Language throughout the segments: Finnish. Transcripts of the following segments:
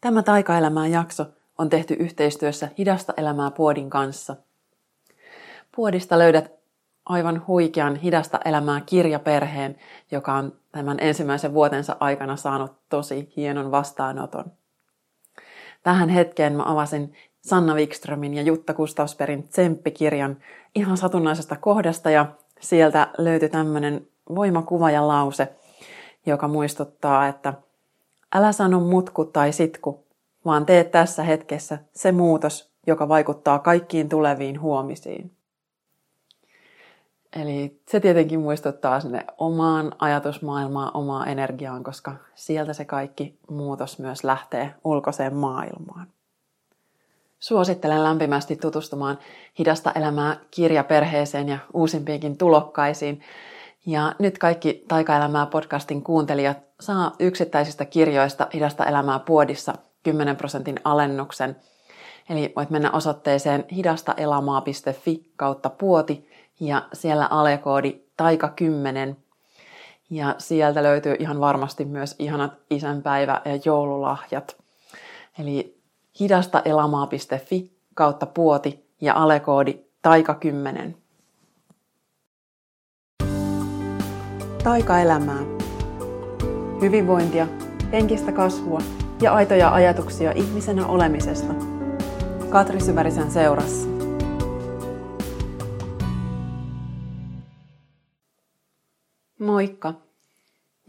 Tämä taikaelämään jakso on tehty yhteistyössä Hidasta elämää Puodin kanssa. Puodista löydät aivan huikean Hidasta elämää kirjaperheen, joka on tämän ensimmäisen vuotensa aikana saanut tosi hienon vastaanoton. Tähän hetkeen mä avasin Sanna Wikströmin ja Jutta Kustausperin Tsemppikirjan ihan satunnaisesta kohdasta ja sieltä löytyi tämmöinen voimakuva ja lause, joka muistuttaa, että – Älä sano mutku tai sitku, vaan tee tässä hetkessä se muutos, joka vaikuttaa kaikkiin tuleviin huomisiin. Eli se tietenkin muistuttaa sinne omaan ajatusmaailmaan, omaan energiaan, koska sieltä se kaikki muutos myös lähtee ulkoiseen maailmaan. Suosittelen lämpimästi tutustumaan Hidasta elämää kirjaperheeseen ja uusimpiinkin tulokkaisiin. Ja nyt kaikki Taikaelämää podcastin kuuntelijat saa yksittäisistä kirjoista Hidasta elämää puodissa 10 prosentin alennuksen. Eli voit mennä osoitteeseen hidastaelamaa.fi kautta puoti ja siellä alekoodi taika10. Ja sieltä löytyy ihan varmasti myös ihanat isänpäivä- ja joululahjat. Eli hidastaelamaa.fi kautta puoti ja alekoodi taika10. Taikaelämää. Hyvinvointia, henkistä kasvua ja aitoja ajatuksia ihmisenä olemisesta. Katri Syvärisen seurassa. Moikka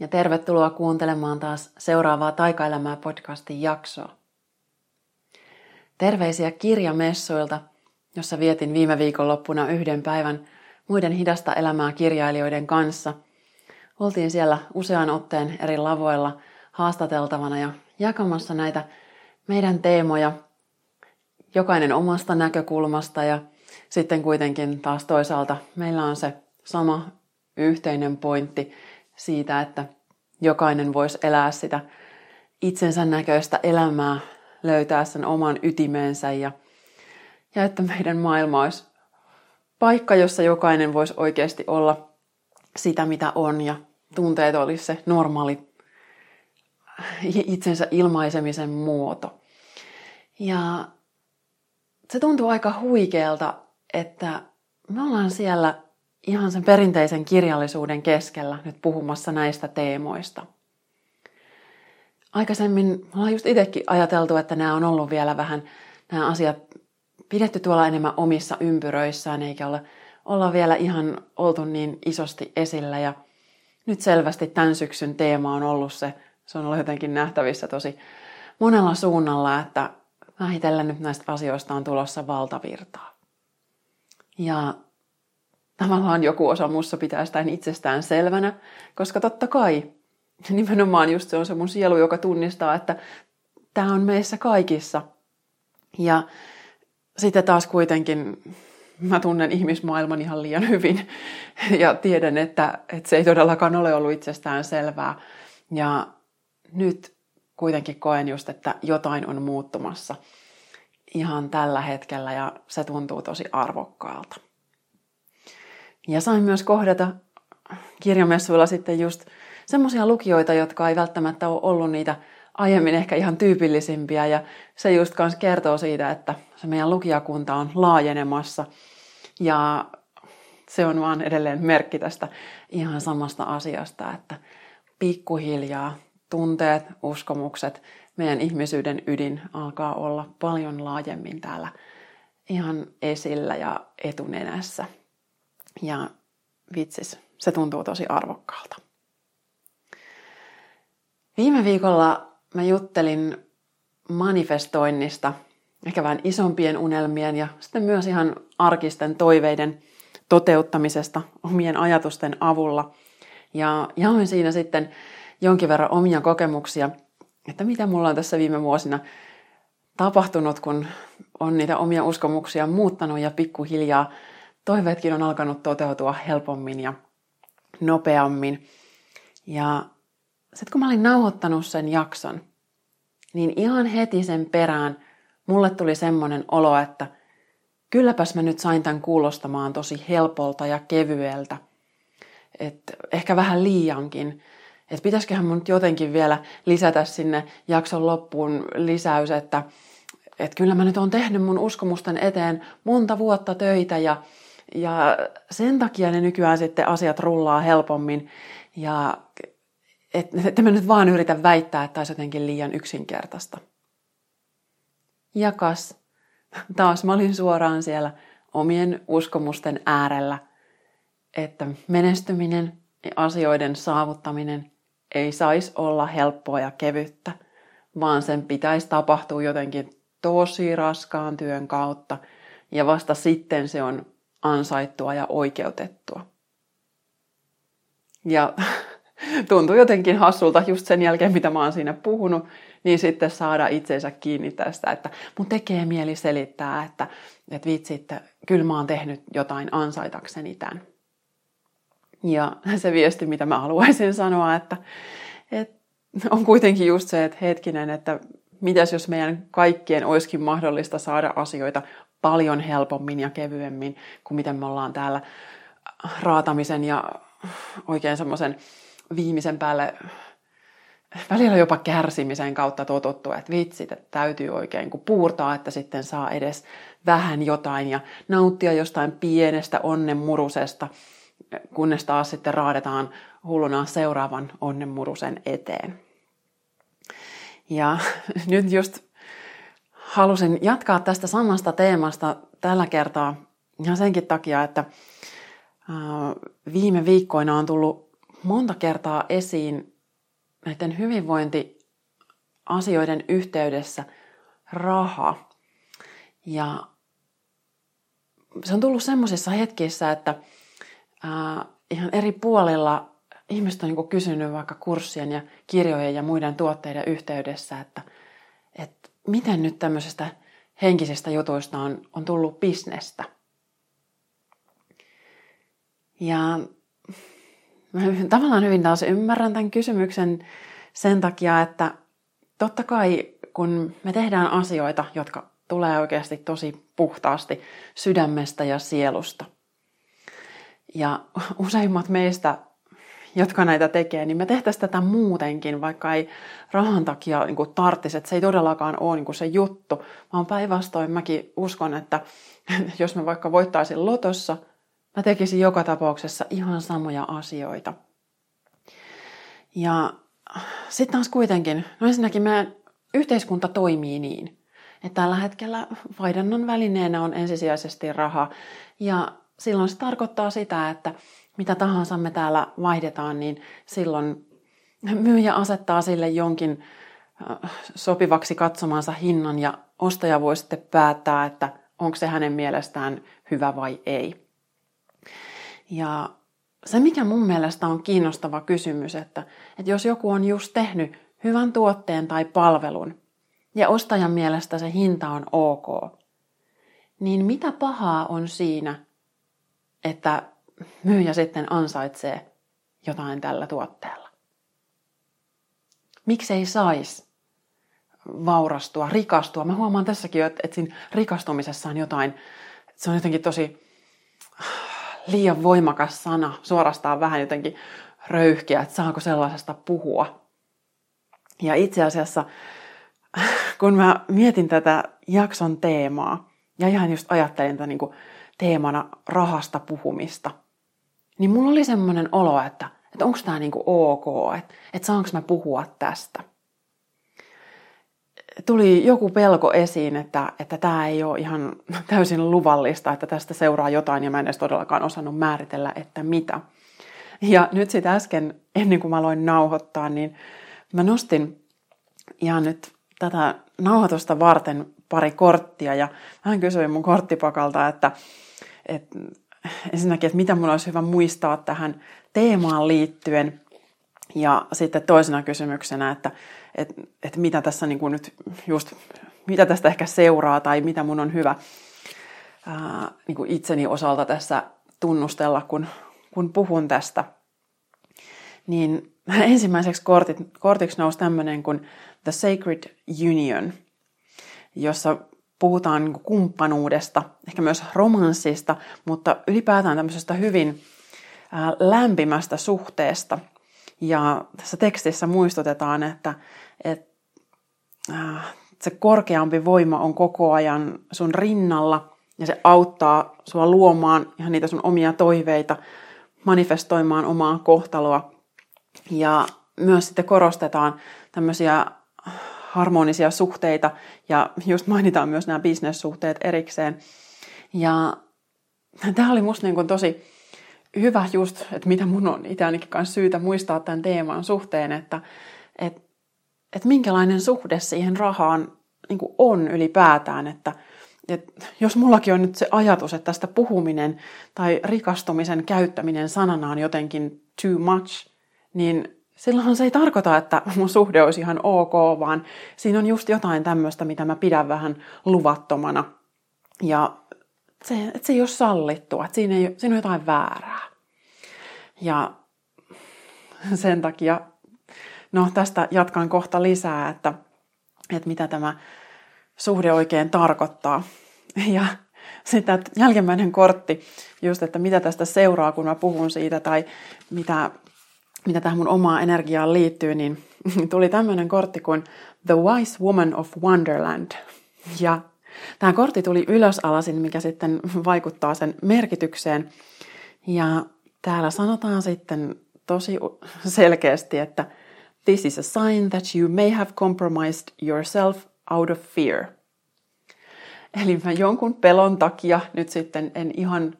ja tervetuloa kuuntelemaan taas seuraavaa Taikaelämää podcastin jaksoa. Terveisiä kirjamessuilta, jossa vietin viime viikonloppuna yhden päivän muiden hidasta elämää kirjailijoiden kanssa – oltiin siellä usean otteen eri lavoilla haastateltavana ja jakamassa näitä meidän teemoja, jokainen omasta näkökulmasta ja sitten kuitenkin taas toisaalta meillä on se sama yhteinen pointti siitä, että jokainen voisi elää sitä itsensä näköistä elämää, löytää sen oman ytimensä ja, ja että meidän maailma olisi paikka, jossa jokainen voisi oikeasti olla sitä, mitä on ja tunteet olisi se normaali itsensä ilmaisemisen muoto. Ja se tuntuu aika huikealta, että me ollaan siellä ihan sen perinteisen kirjallisuuden keskellä nyt puhumassa näistä teemoista. Aikaisemmin ollaan just itsekin ajateltu, että nämä on ollut vielä vähän nämä asiat pidetty tuolla enemmän omissa ympyröissään, eikä olla, olla vielä ihan oltu niin isosti esillä. Ja nyt selvästi tämän syksyn teema on ollut se, se on ollut jotenkin nähtävissä tosi monella suunnalla, että vähitellen nyt näistä asioista on tulossa valtavirtaa. Ja tavallaan joku osa mussa pitää sitä itsestään selvänä, koska totta kai nimenomaan just se on se mun sielu, joka tunnistaa, että tämä on meissä kaikissa. Ja sitten taas kuitenkin mä tunnen ihmismaailman ihan liian hyvin ja tiedän, että, että se ei todellakaan ole ollut itsestään selvää. Ja nyt kuitenkin koen just, että jotain on muuttumassa ihan tällä hetkellä ja se tuntuu tosi arvokkaalta. Ja sain myös kohdata kirjamessuilla sitten just semmoisia lukijoita, jotka ei välttämättä ole ollut niitä aiemmin ehkä ihan tyypillisimpiä ja se just kanssa kertoo siitä, että se meidän lukijakunta on laajenemassa ja se on vaan edelleen merkki tästä ihan samasta asiasta, että pikkuhiljaa tunteet, uskomukset, meidän ihmisyyden ydin alkaa olla paljon laajemmin täällä ihan esillä ja etunenässä. Ja vitsis, se tuntuu tosi arvokkaalta. Viime viikolla mä juttelin manifestoinnista, ehkä vähän isompien unelmien ja sitten myös ihan arkisten toiveiden toteuttamisesta omien ajatusten avulla. Ja jaoin siinä sitten jonkin verran omia kokemuksia, että mitä mulla on tässä viime vuosina tapahtunut, kun on niitä omia uskomuksia muuttanut ja pikkuhiljaa toiveetkin on alkanut toteutua helpommin ja nopeammin. Ja sitten kun mä olin nauhoittanut sen jakson, niin ihan heti sen perään mulle tuli semmoinen olo, että kylläpäs mä nyt sain tämän kuulostamaan tosi helpolta ja kevyeltä. Et ehkä vähän liiankin. että pitäisiköhän mun nyt jotenkin vielä lisätä sinne jakson loppuun lisäys, että, että kyllä mä nyt oon tehnyt mun uskomusten eteen monta vuotta töitä ja, ja sen takia ne nykyään sitten asiat rullaa helpommin. Ja että et mä nyt vaan yritän väittää, että olisi jotenkin liian yksinkertaista. Ja kas, taas mä olin suoraan siellä omien uskomusten äärellä, että menestyminen ja asioiden saavuttaminen ei saisi olla helppoa ja kevyttä, vaan sen pitäisi tapahtua jotenkin tosi raskaan työn kautta ja vasta sitten se on ansaittua ja oikeutettua. Ja tuntuu jotenkin hassulta just sen jälkeen, mitä mä oon siinä puhunut, niin sitten saada itsensä kiinni tästä, että mun tekee mieli selittää, että, että vitsi, että kyllä mä oon tehnyt jotain ansaitakseni tämän. Ja se viesti, mitä mä haluaisin sanoa, että, että on kuitenkin just se, että hetkinen, että mitäs jos meidän kaikkien olisikin mahdollista saada asioita paljon helpommin ja kevyemmin kuin miten me ollaan täällä raatamisen ja oikein semmoisen viimeisen päälle välillä jopa kärsimisen kautta totuttu, että vitsit, että täytyy oikein kun puurtaa, että sitten saa edes vähän jotain ja nauttia jostain pienestä onnenmurusesta, kunnes taas sitten raadetaan hulluna seuraavan onnenmurusen eteen. Ja nyt just halusin jatkaa tästä samasta teemasta tällä kertaa ihan senkin takia, että viime viikkoina on tullut monta kertaa esiin näiden hyvinvointiasioiden yhteydessä raha. Ja se on tullut semmoisissa hetkissä, että ää, ihan eri puolilla ihmiset on niin kysynyt vaikka kurssien ja kirjojen ja muiden tuotteiden yhteydessä, että, että miten nyt tämmöisestä henkisestä jutuista on, on tullut bisnestä. Ja mä tavallaan hyvin taas ymmärrän tämän kysymyksen sen takia, että totta kai kun me tehdään asioita, jotka tulee oikeasti tosi puhtaasti sydämestä ja sielusta. Ja useimmat meistä, jotka näitä tekee, niin me tehtäisiin tätä muutenkin, vaikka ei rahan takia niin tarttisi, että se ei todellakaan ole niin se juttu, vaan päinvastoin mäkin uskon, että jos mä vaikka voittaisin lotossa – Mä tekisin joka tapauksessa ihan samoja asioita. Ja sitten taas kuitenkin, no ensinnäkin meidän yhteiskunta toimii niin, että tällä hetkellä vaihdannon välineenä on ensisijaisesti raha. Ja silloin se tarkoittaa sitä, että mitä tahansa me täällä vaihdetaan, niin silloin myyjä asettaa sille jonkin äh, sopivaksi katsomansa hinnan ja ostaja voi sitten päättää, että onko se hänen mielestään hyvä vai ei. Ja se, mikä mun mielestä on kiinnostava kysymys, että, että jos joku on just tehnyt hyvän tuotteen tai palvelun ja ostajan mielestä se hinta on ok, niin mitä pahaa on siinä, että myyjä sitten ansaitsee jotain tällä tuotteella? Miksei saisi vaurastua, rikastua? Mä huomaan tässäkin, että, että siinä rikastumisessa on jotain, se on jotenkin tosi liian voimakas sana, suorastaan vähän jotenkin röyhkiä, että saako sellaisesta puhua. Ja itse asiassa, kun mä mietin tätä jakson teemaa, ja ihan just ajattelin tätä niin kuin teemana rahasta puhumista, niin mulla oli semmoinen olo, että, että onko tämä niin ok, että, että saanko mä puhua tästä tuli joku pelko esiin, että, että tämä ei ole ihan täysin luvallista, että tästä seuraa jotain ja mä en edes todellakaan osannut määritellä, että mitä. Ja nyt sitten äsken, ennen kuin mä aloin nauhoittaa, niin mä nostin ihan nyt tätä nauhoitusta varten pari korttia ja hän kysyi mun korttipakalta, että, että ensinnäkin, että mitä mun olisi hyvä muistaa tähän teemaan liittyen. Ja sitten toisena kysymyksenä, että, että, että mitä tässä niin kuin nyt just, mitä tästä ehkä seuraa tai mitä mun on hyvä ää, niin kuin itseni osalta tässä tunnustella, kun, kun puhun tästä. Niin ensimmäiseksi kortit, kortiksi nousi tämmöinen kuin The Sacred Union, jossa puhutaan niin kumppanuudesta, ehkä myös romanssista, mutta ylipäätään tämmöisestä hyvin lämpimästä suhteesta – Ja tässä tekstissä muistutetaan, että, että äh, se korkeampi voima on koko ajan sun rinnalla ja se auttaa sua luomaan ihan niitä sun omia toiveita, manifestoimaan omaa kohtaloa. Ja myös sitten korostetaan tämmöisiä harmonisia suhteita ja just mainitaan myös nämä bisnessuhteet erikseen. Ja tämä oli musta niin tosi hyvä just, että mitä mun on itse ainakin kanssa syytä muistaa tämän teeman suhteen, että, että, että minkälainen suhde siihen rahaan niin on ylipäätään, että, että jos mullakin on nyt se ajatus, että tästä puhuminen tai rikastumisen käyttäminen sanana on jotenkin too much, niin silloinhan se ei tarkoita, että mun suhde olisi ihan ok, vaan siinä on just jotain tämmöistä, mitä mä pidän vähän luvattomana. Ja se, että se ei ole sallittua, että siinä, ei, siinä on jotain väärää. Ja sen takia, no tästä jatkan kohta lisää, että, että mitä tämä suhde oikein tarkoittaa. Ja sitten jälkimmäinen kortti, just että mitä tästä seuraa, kun mä puhun siitä, tai mitä, mitä tähän mun omaan energiaan liittyy, niin tuli tämmöinen kortti kuin The Wise Woman of Wonderland. Ja tämä kortti tuli ylösalasin, mikä sitten vaikuttaa sen merkitykseen. Ja täällä sanotaan sitten tosi selkeästi, että This is a sign that you may have compromised yourself out of fear. Eli mä jonkun pelon takia nyt sitten en ihan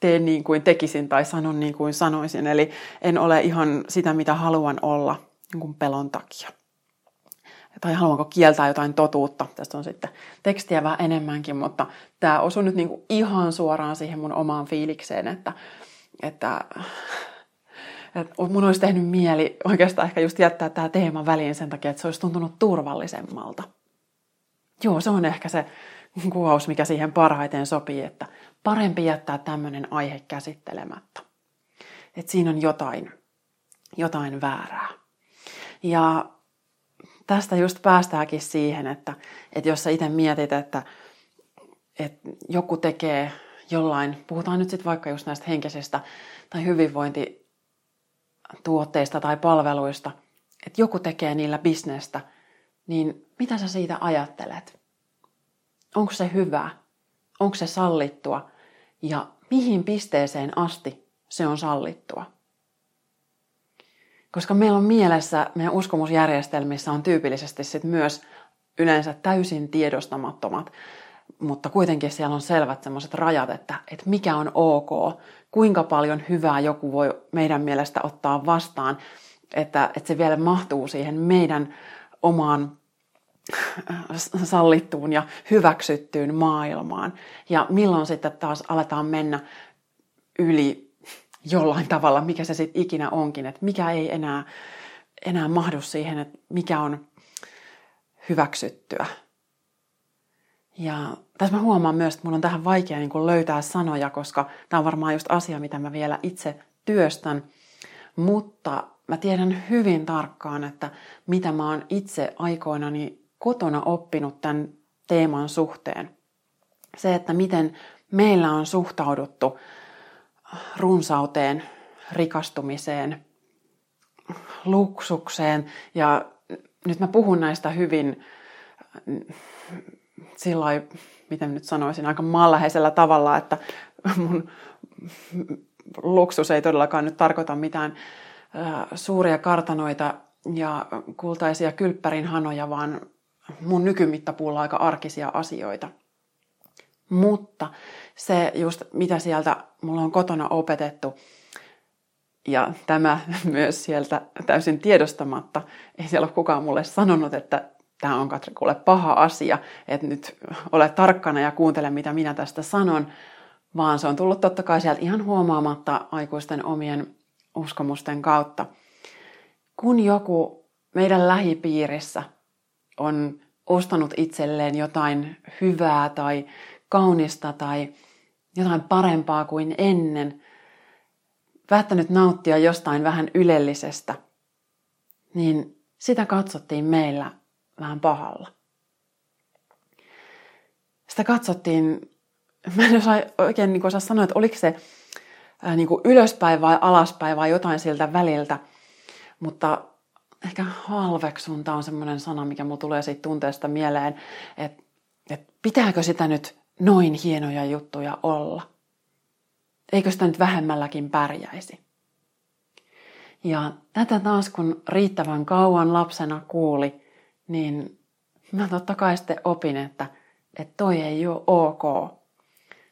tee niin kuin tekisin tai sanon niin kuin sanoisin. Eli en ole ihan sitä, mitä haluan olla jonkun pelon takia. Tai haluanko kieltää jotain totuutta. Tästä on sitten tekstiä vähän enemmänkin, mutta tämä osui nyt niin kuin ihan suoraan siihen mun omaan fiilikseen, että, että, että mun olisi tehnyt mieli oikeastaan ehkä just jättää tämä teema väliin sen takia, että se olisi tuntunut turvallisemmalta. Joo, se on ehkä se kuvaus, mikä siihen parhaiten sopii, että parempi jättää tämmöinen aihe käsittelemättä. Että siinä on jotain, jotain väärää. Ja tästä just päästäänkin siihen, että, että jos sä itse mietit, että, että joku tekee jollain, puhutaan nyt sitten vaikka just näistä henkisistä tai hyvinvointituotteista tai palveluista, että joku tekee niillä bisnestä, niin mitä sä siitä ajattelet? Onko se hyvä? Onko se sallittua? Ja mihin pisteeseen asti se on sallittua? Koska meillä on mielessä, meidän uskomusjärjestelmissä on tyypillisesti sit myös yleensä täysin tiedostamattomat, mutta kuitenkin siellä on selvät sellaiset rajat, että, että mikä on ok, kuinka paljon hyvää joku voi meidän mielestä ottaa vastaan, että, että se vielä mahtuu siihen meidän omaan sallittuun ja hyväksyttyyn maailmaan. Ja milloin sitten taas aletaan mennä yli jollain tavalla, mikä se sitten ikinä onkin, että mikä ei enää, enää mahdu siihen, että mikä on hyväksyttyä. Ja tässä mä huomaan myös, että mun on tähän vaikea niin kuin löytää sanoja, koska tämä on varmaan just asia, mitä mä vielä itse työstän. Mutta mä tiedän hyvin tarkkaan, että mitä mä oon itse aikoinani kotona oppinut tämän teeman suhteen. Se, että miten meillä on suhtauduttu runsauteen, rikastumiseen, luksukseen. Ja nyt mä puhun näistä hyvin sillä miten nyt sanoisin, aika maanläheisellä tavalla, että mun luksus ei todellakaan nyt tarkoita mitään suuria kartanoita ja kultaisia kylppärin hanoja, vaan mun nykymittapuulla aika arkisia asioita. Mutta se just, mitä sieltä mulla on kotona opetettu, ja tämä myös sieltä täysin tiedostamatta, ei siellä ole kukaan mulle sanonut, että tämä on Katri kuule paha asia, että nyt ole tarkkana ja kuuntele, mitä minä tästä sanon, vaan se on tullut totta kai sieltä ihan huomaamatta aikuisten omien uskomusten kautta. Kun joku meidän lähipiirissä on ostanut itselleen jotain hyvää tai kaunista tai jotain parempaa kuin ennen, päättänyt nauttia jostain vähän ylellisestä, niin sitä katsottiin meillä vähän pahalla. Sitä katsottiin, mä en osaa oikein niin osaa sanoa, että oliko se ää, niin ylöspäin vai alaspäin vai jotain siltä väliltä. Mutta ehkä halveksunta on semmoinen sana, mikä mulla tulee siitä tunteesta mieleen, että, että pitääkö sitä nyt noin hienoja juttuja olla? Eikö sitä nyt vähemmälläkin pärjäisi? Ja tätä taas kun riittävän kauan lapsena kuuli, niin mä totta kai sitten opin, että, että toi ei ole ok.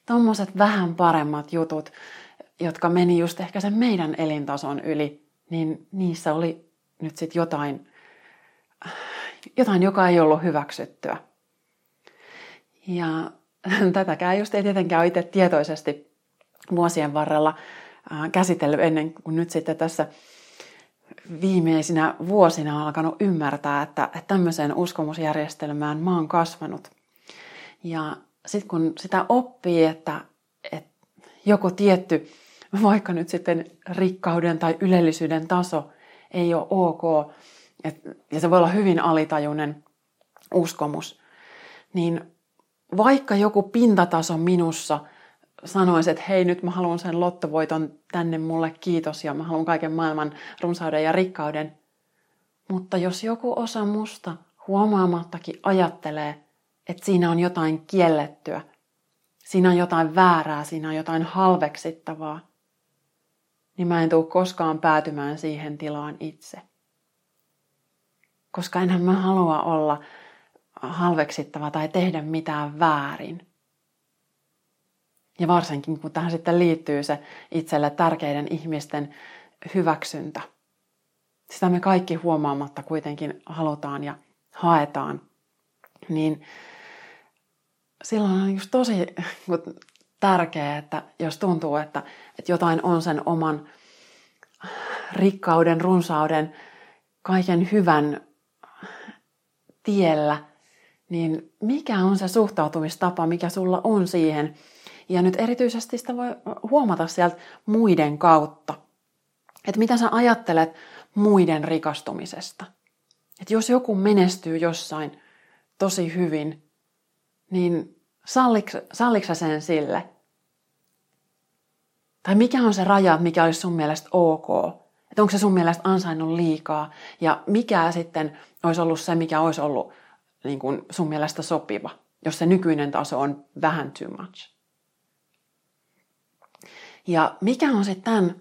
Tuommoiset vähän paremmat jutut, jotka meni just ehkä sen meidän elintason yli, niin niissä oli nyt sitten jotain, jotain, joka ei ollut hyväksyttyä. Ja tätäkään just ei tietenkään ole itse tietoisesti vuosien varrella käsitellyt ennen kuin nyt sitten tässä viimeisinä vuosina on alkanut ymmärtää, että, tämmöiseen uskomusjärjestelmään mä oon kasvanut. Ja sitten kun sitä oppii, että, että joku tietty, vaikka nyt sitten rikkauden tai ylellisyyden taso ei ole ok, ja se voi olla hyvin alitajuinen uskomus, niin vaikka joku pintataso minussa sanoisi, että hei nyt mä haluan sen lottovoiton tänne mulle kiitos ja mä haluan kaiken maailman runsauden ja rikkauden. Mutta jos joku osa musta huomaamattakin ajattelee, että siinä on jotain kiellettyä, siinä on jotain väärää, siinä on jotain halveksittavaa, niin mä en tule koskaan päätymään siihen tilaan itse. Koska enhän mä halua olla halveksittava tai tehdä mitään väärin. Ja varsinkin kun tähän sitten liittyy se itselle tärkeiden ihmisten hyväksyntä. Sitä me kaikki huomaamatta kuitenkin halutaan ja haetaan. Niin silloin on just tosi tärkeää, että jos tuntuu, että, että jotain on sen oman rikkauden, runsauden, kaiken hyvän tiellä, niin mikä on se suhtautumistapa, mikä sulla on siihen. Ja nyt erityisesti sitä voi huomata sieltä muiden kautta. Että mitä sä ajattelet muiden rikastumisesta. Että jos joku menestyy jossain tosi hyvin, niin salliks, sen sille? Tai mikä on se raja, mikä olisi sun mielestä ok? Että onko se sun mielestä ansainnut liikaa? Ja mikä sitten olisi ollut se, mikä olisi ollut niin kuin sun mielestä sopiva, jos se nykyinen taso on vähän too much. Ja mikä on sitten tämän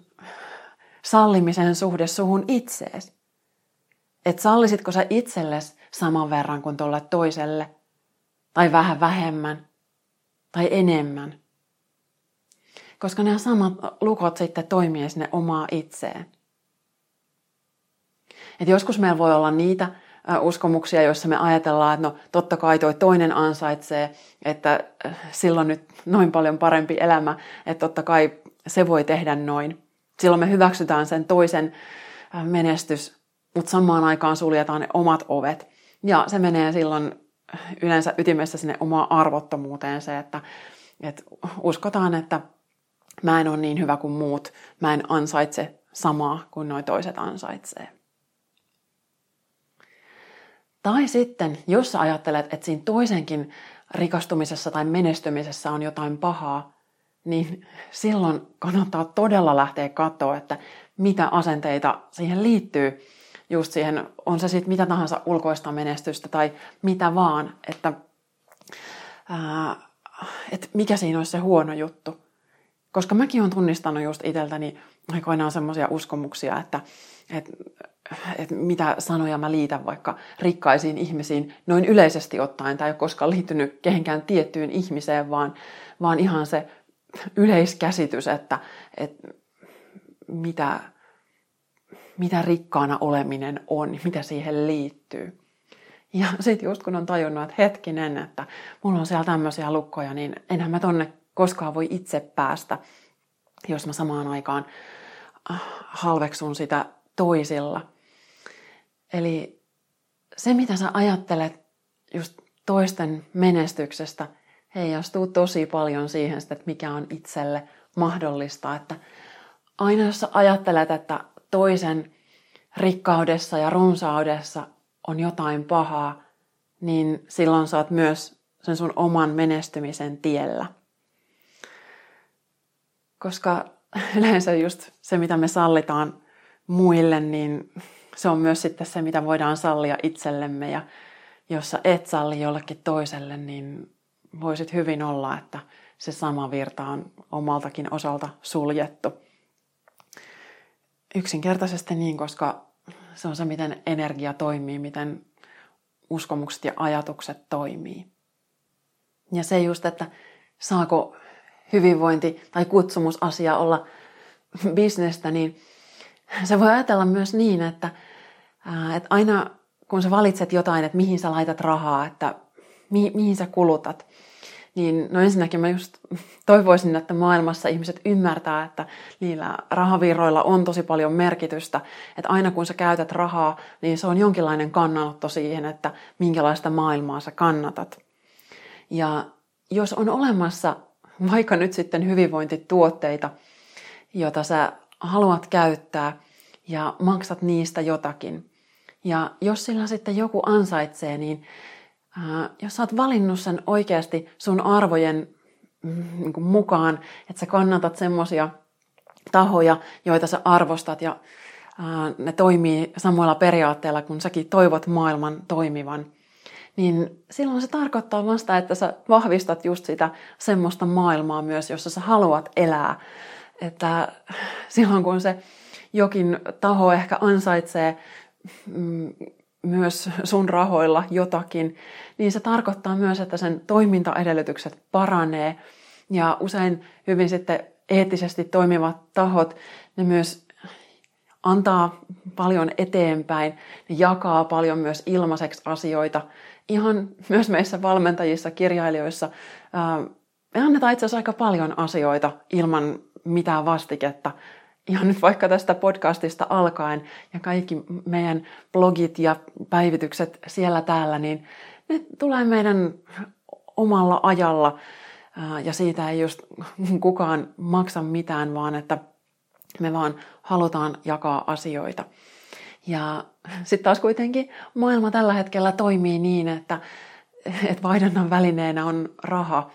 sallimisen suhde suhun itseesi? Että sallisitko sä itsellesi saman verran kuin tuolle toiselle? Tai vähän vähemmän? Tai enemmän? Koska nämä samat lukot sitten toimii sinne omaa itseen. Et joskus meillä voi olla niitä uskomuksia, joissa me ajatellaan, että no totta kai toi toinen ansaitsee, että silloin nyt noin paljon parempi elämä, että totta kai se voi tehdä noin. Silloin me hyväksytään sen toisen menestys, mutta samaan aikaan suljetaan ne omat ovet. Ja se menee silloin yleensä ytimessä sinne omaan arvottomuuteen se, että, että uskotaan, että mä en ole niin hyvä kuin muut, mä en ansaitse samaa kuin noi toiset ansaitsee. Tai sitten, jos sä ajattelet, että siinä toisenkin rikastumisessa tai menestymisessä on jotain pahaa, niin silloin kannattaa todella lähteä katsoa, että mitä asenteita siihen liittyy. Just siihen, on se sitten mitä tahansa ulkoista menestystä tai mitä vaan, että, ää, että mikä siinä olisi se huono juttu. Koska mäkin olen tunnistanut just itseltäni aikoinaan semmoisia uskomuksia, että, että että mitä sanoja mä liitän vaikka rikkaisiin ihmisiin noin yleisesti ottaen. Tämä ei ole koskaan liittynyt kehenkään tiettyyn ihmiseen, vaan, vaan ihan se yleiskäsitys, että, että mitä, mitä rikkaana oleminen on, mitä siihen liittyy. Ja sitten just kun on tajunnut, että hetkinen, että mulla on siellä tämmöisiä lukkoja, niin enhän mä tonne koskaan voi itse päästä, jos mä samaan aikaan äh, halveksun sitä toisilla. Eli se, mitä sä ajattelet just toisten menestyksestä, heijastuu tosi paljon siihen, että mikä on itselle mahdollista. Että aina jos sä ajattelet, että toisen rikkaudessa ja runsaudessa on jotain pahaa, niin silloin sä oot myös sen sun oman menestymisen tiellä. Koska yleensä just se, mitä me sallitaan muille, niin se on myös sitten se, mitä voidaan sallia itsellemme. Ja jos sä et salli jollekin toiselle, niin voisit hyvin olla, että se sama virta on omaltakin osalta suljettu. Yksinkertaisesti niin, koska se on se, miten energia toimii, miten uskomukset ja ajatukset toimii. Ja se just, että saako hyvinvointi tai kutsumusasia olla bisnestä, niin se voi ajatella myös niin, että, että aina kun sä valitset jotain, että mihin sä laitat rahaa, että mi, mihin sä kulutat, niin no ensinnäkin mä just toivoisin, että maailmassa ihmiset ymmärtää, että niillä rahavirroilla on tosi paljon merkitystä. Että aina kun sä käytät rahaa, niin se on jonkinlainen kannanotto siihen, että minkälaista maailmaa sä kannatat. Ja jos on olemassa vaikka nyt sitten hyvinvointituotteita, joita sä haluat käyttää ja maksat niistä jotakin. Ja jos sillä sitten joku ansaitsee, niin äh, jos sä oot valinnut sen oikeasti sun arvojen mm, niin mukaan, että sä kannatat semmoisia tahoja, joita sä arvostat ja äh, ne toimii samoilla periaatteilla, kun säkin toivot maailman toimivan – niin silloin se tarkoittaa vasta, että sä vahvistat just sitä semmoista maailmaa myös, jossa sä haluat elää. Että silloin kun se jokin taho ehkä ansaitsee mm, myös sun rahoilla jotakin, niin se tarkoittaa myös, että sen toimintaedellytykset paranee. Ja usein hyvin sitten eettisesti toimivat tahot, ne myös antaa paljon eteenpäin, ne jakaa paljon myös ilmaiseksi asioita ihan myös meissä valmentajissa, kirjailijoissa, me annetaan itse asiassa aika paljon asioita ilman mitään vastiketta. Ihan nyt vaikka tästä podcastista alkaen ja kaikki meidän blogit ja päivitykset siellä täällä, niin ne tulee meidän omalla ajalla ja siitä ei just kukaan maksa mitään, vaan että me vaan halutaan jakaa asioita. Ja sitten taas kuitenkin maailma tällä hetkellä toimii niin, että, että vaihdannan välineenä on raha.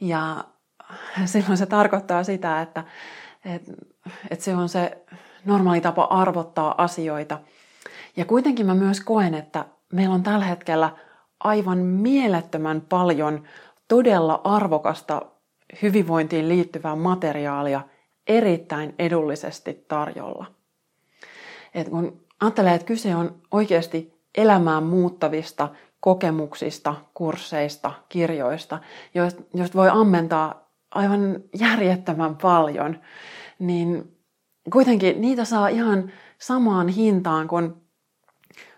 Ja silloin se tarkoittaa sitä, että, että, että se on se normaali tapa arvottaa asioita. Ja kuitenkin mä myös koen, että meillä on tällä hetkellä aivan mielettömän paljon todella arvokasta hyvinvointiin liittyvää materiaalia erittäin edullisesti tarjolla. Et kun ajattelee, että kyse on oikeasti elämään muuttavista kokemuksista, kursseista, kirjoista, joista voi ammentaa aivan järjettömän paljon, niin kuitenkin niitä saa ihan samaan hintaan kuin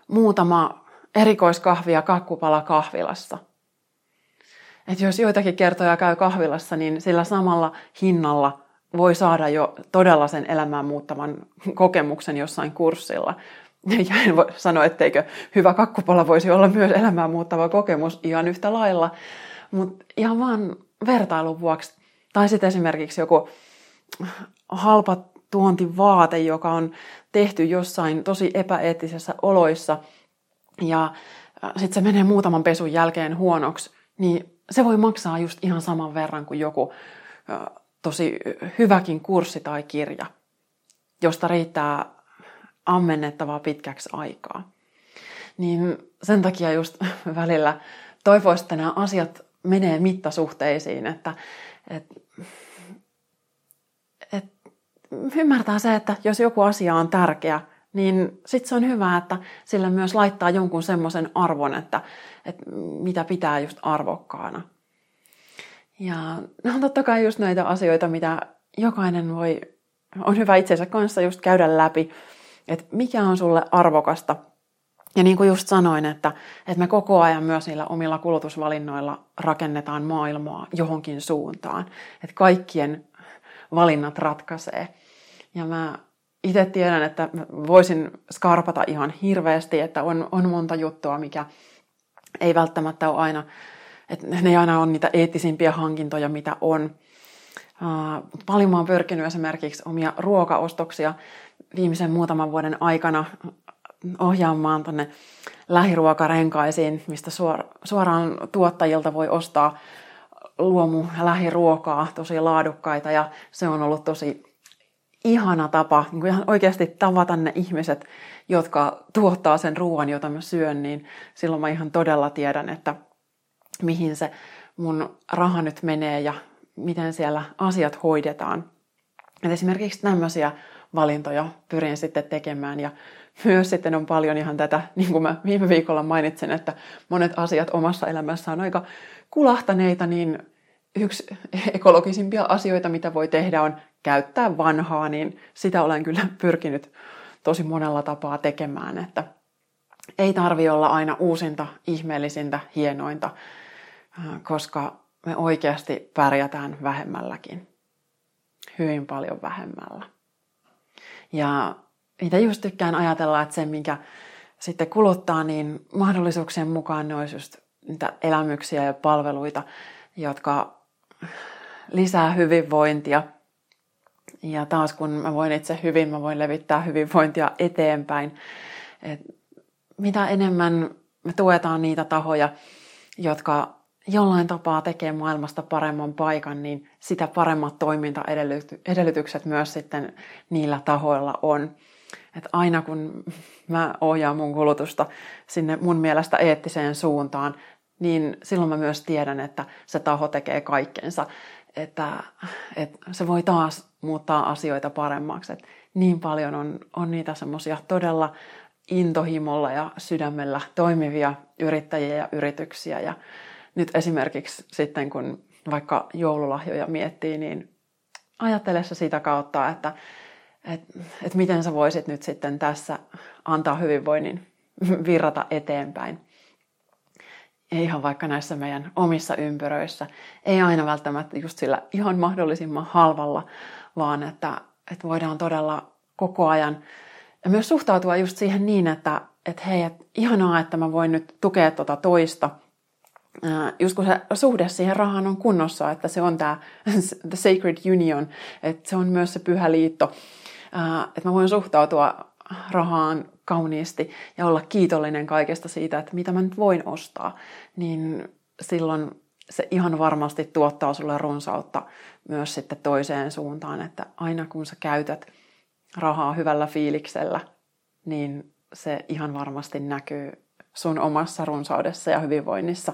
muutama erikoiskahvi ja kakkupala kahvilassa. Et jos joitakin kertoja käy kahvilassa, niin sillä samalla hinnalla voi saada jo todella sen elämään muuttavan kokemuksen jossain kurssilla. Ja en voi sanoa, etteikö hyvä kakkupala voisi olla myös elämään muuttava kokemus ihan yhtä lailla. Mutta ihan vaan vertailun vuoksi. Tai sitten esimerkiksi joku halpa tuontivaate, joka on tehty jossain tosi epäeettisissä oloissa ja sitten se menee muutaman pesun jälkeen huonoksi, niin se voi maksaa just ihan saman verran kuin joku tosi hyväkin kurssi tai kirja, josta riittää ammennettavaa pitkäksi aikaa. Niin sen takia just välillä toivoisin, että nämä asiat menee mittasuhteisiin, että, että, että ymmärtää se, että jos joku asia on tärkeä, niin sitten se on hyvä, että sillä myös laittaa jonkun semmoisen arvon, että, että mitä pitää just arvokkaana. Ja ne on totta kai just näitä asioita, mitä jokainen voi, on hyvä itsensä kanssa just käydä läpi, että mikä on sulle arvokasta. Ja niin kuin just sanoin, että, että me koko ajan myös niillä omilla kulutusvalinnoilla rakennetaan maailmaa johonkin suuntaan. Että kaikkien valinnat ratkaisee. Ja mä itse tiedän, että voisin skarpata ihan hirveästi, että on, on monta juttua, mikä ei välttämättä ole aina että ne ei aina ole niitä eettisimpiä hankintoja, mitä on. Uh, paljon mä oon pyrkinyt esimerkiksi omia ruokaostoksia viimeisen muutaman vuoden aikana ohjaamaan tonne lähiruokarenkaisiin, mistä suoraan tuottajilta voi ostaa luomu lähiruokaa, tosi laadukkaita ja se on ollut tosi ihana tapa niin ihan oikeasti tavata ne ihmiset, jotka tuottaa sen ruoan, jota mä syön, niin silloin mä ihan todella tiedän, että mihin se mun raha nyt menee ja miten siellä asiat hoidetaan. Et esimerkiksi tämmöisiä valintoja pyrin sitten tekemään ja myös sitten on paljon ihan tätä, niin kuin mä viime viikolla mainitsin, että monet asiat omassa elämässä on aika kulahtaneita, niin yksi ekologisimpia asioita, mitä voi tehdä, on käyttää vanhaa, niin sitä olen kyllä pyrkinyt tosi monella tapaa tekemään, että ei tarvi olla aina uusinta, ihmeellisintä, hienointa, koska me oikeasti pärjätään vähemmälläkin. Hyvin paljon vähemmällä. Ja mitä just tykkään ajatella, että se, minkä sitten kuluttaa, niin mahdollisuuksien mukaan ne olisi just niitä elämyksiä ja palveluita, jotka lisää hyvinvointia. Ja taas kun mä voin itse hyvin, mä voin levittää hyvinvointia eteenpäin. Et mitä enemmän me tuetaan niitä tahoja, jotka jollain tapaa tekee maailmasta paremman paikan, niin sitä paremmat toimintaedellytykset myös sitten niillä tahoilla on. Et aina kun mä ohjaan mun kulutusta sinne mun mielestä eettiseen suuntaan, niin silloin mä myös tiedän, että se taho tekee kaikkensa, että, että se voi taas muuttaa asioita paremmaksi. Et niin paljon on, on niitä semmoisia todella intohimolla ja sydämellä toimivia yrittäjiä ja yrityksiä. Ja nyt esimerkiksi sitten, kun vaikka joululahjoja miettii, niin ajattele se sitä kautta, että, että, että miten sä voisit nyt sitten tässä antaa hyvinvoinnin virrata eteenpäin ihan vaikka näissä meidän omissa ympyröissä. Ei aina välttämättä just sillä ihan mahdollisimman halvalla, vaan että, että voidaan todella koko ajan ja myös suhtautua just siihen niin, että, että hei, että ihanaa, että mä voin nyt tukea tuota toista. Just kun se suhde siihen rahaan on kunnossa, että se on tämä the sacred union, että se on myös se pyhä liitto, että mä voin suhtautua rahaan kauniisti ja olla kiitollinen kaikesta siitä, että mitä mä nyt voin ostaa, niin silloin se ihan varmasti tuottaa sulle runsautta myös sitten toiseen suuntaan, että aina kun sä käytät rahaa hyvällä fiiliksellä, niin se ihan varmasti näkyy sun omassa runsaudessa ja hyvinvoinnissa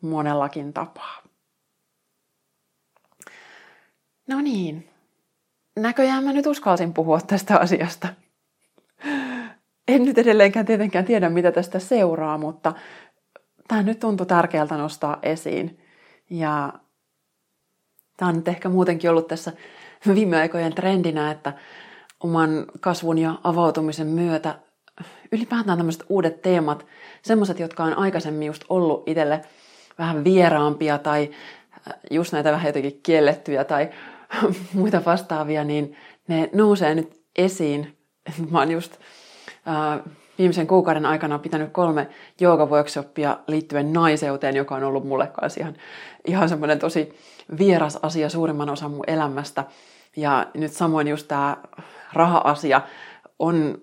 monellakin tapaa. No niin, näköjään mä nyt uskalsin puhua tästä asiasta en nyt edelleenkään tietenkään tiedä, mitä tästä seuraa, mutta tämä nyt tuntui tärkeältä nostaa esiin. Ja tämä on nyt ehkä muutenkin ollut tässä viime aikojen trendinä, että oman kasvun ja avautumisen myötä ylipäätään tämmöiset uudet teemat, semmoiset, jotka on aikaisemmin just ollut itselle vähän vieraampia tai just näitä vähän jotenkin kiellettyjä tai muita vastaavia, niin ne nousee nyt esiin. Mä oon just viimeisen kuukauden aikana pitänyt kolme joogaworkshoppia liittyen naiseuteen, joka on ollut mulle kanssa ihan, ihan semmoinen tosi vieras asia suurimman osan mun elämästä. Ja nyt samoin just tämä raha-asia on,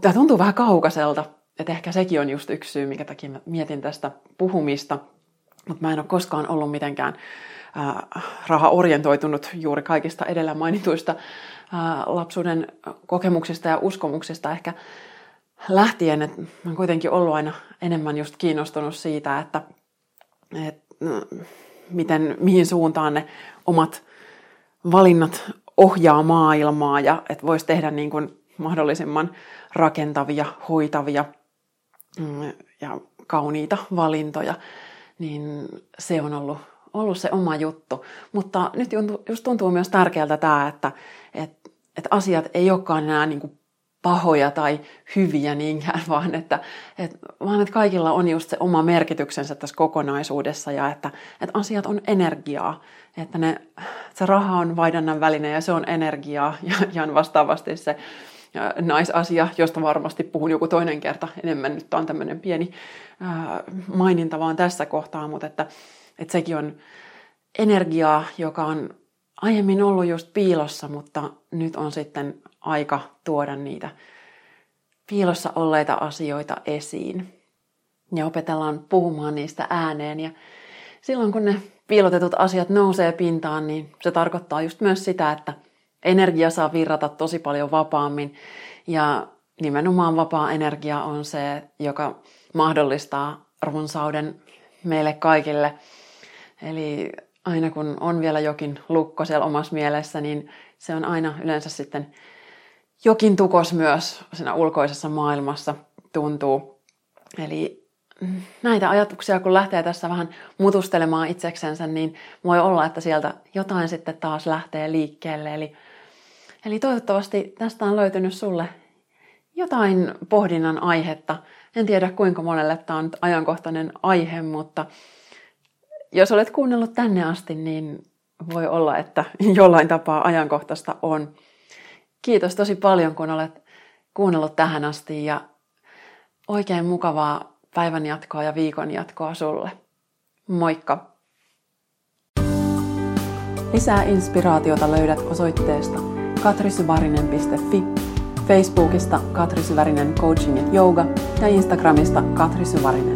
tämä tuntuu vähän kaukaiselta, että ehkä sekin on just yksi syy, minkä takia mä mietin tästä puhumista. Mutta mä en ole koskaan ollut mitenkään äh, raha-orientoitunut juuri kaikista edellä mainituista äh, lapsuuden kokemuksista ja uskomuksista. Ehkä lähtien, että mä oon kuitenkin ollut aina enemmän just kiinnostunut siitä, että, että miten, mihin suuntaan ne omat valinnat ohjaa maailmaa ja että voisi tehdä niin kuin mahdollisimman rakentavia, hoitavia mm, ja kauniita valintoja, niin se on ollut, ollut se oma juttu. Mutta nyt just tuntuu myös tärkeältä tämä, että, että, että asiat ei olekaan enää niin kuin pahoja tai hyviä niinkään, vaan että, että, vaan että kaikilla on just se oma merkityksensä tässä kokonaisuudessa ja että, että asiat on energiaa, että ne, se raha on vaihdannan väline ja se on energiaa ja, ja vastaavasti se naisasia, josta varmasti puhun joku toinen kerta enemmän. Nyt on tämmöinen pieni maininta vaan tässä kohtaa, mutta että, että sekin on energiaa, joka on aiemmin ollut just piilossa, mutta nyt on sitten aika tuoda niitä piilossa olleita asioita esiin. Ja opetellaan puhumaan niistä ääneen. Ja silloin kun ne piilotetut asiat nousee pintaan, niin se tarkoittaa just myös sitä, että, energia saa virrata tosi paljon vapaammin ja nimenomaan vapaa energia on se, joka mahdollistaa runsauden meille kaikille. Eli aina kun on vielä jokin lukko siellä omassa mielessä, niin se on aina yleensä sitten jokin tukos myös siinä ulkoisessa maailmassa tuntuu. Eli näitä ajatuksia, kun lähtee tässä vähän mutustelemaan itseksensä, niin voi olla, että sieltä jotain sitten taas lähtee liikkeelle. Eli, eli toivottavasti tästä on löytynyt sulle jotain pohdinnan aihetta. En tiedä kuinka monelle tämä on ajankohtainen aihe, mutta jos olet kuunnellut tänne asti, niin voi olla, että jollain tapaa ajankohtaista on. Kiitos tosi paljon, kun olet kuunnellut tähän asti ja oikein mukavaa päivän jatkoa ja viikon jatkoa sulle. Moikka! Lisää inspiraatiota löydät osoitteesta katrisyvarinen.fi, Facebookista Katri Syvärinen Coaching ja Yoga ja Instagramista Katri Syvärinen.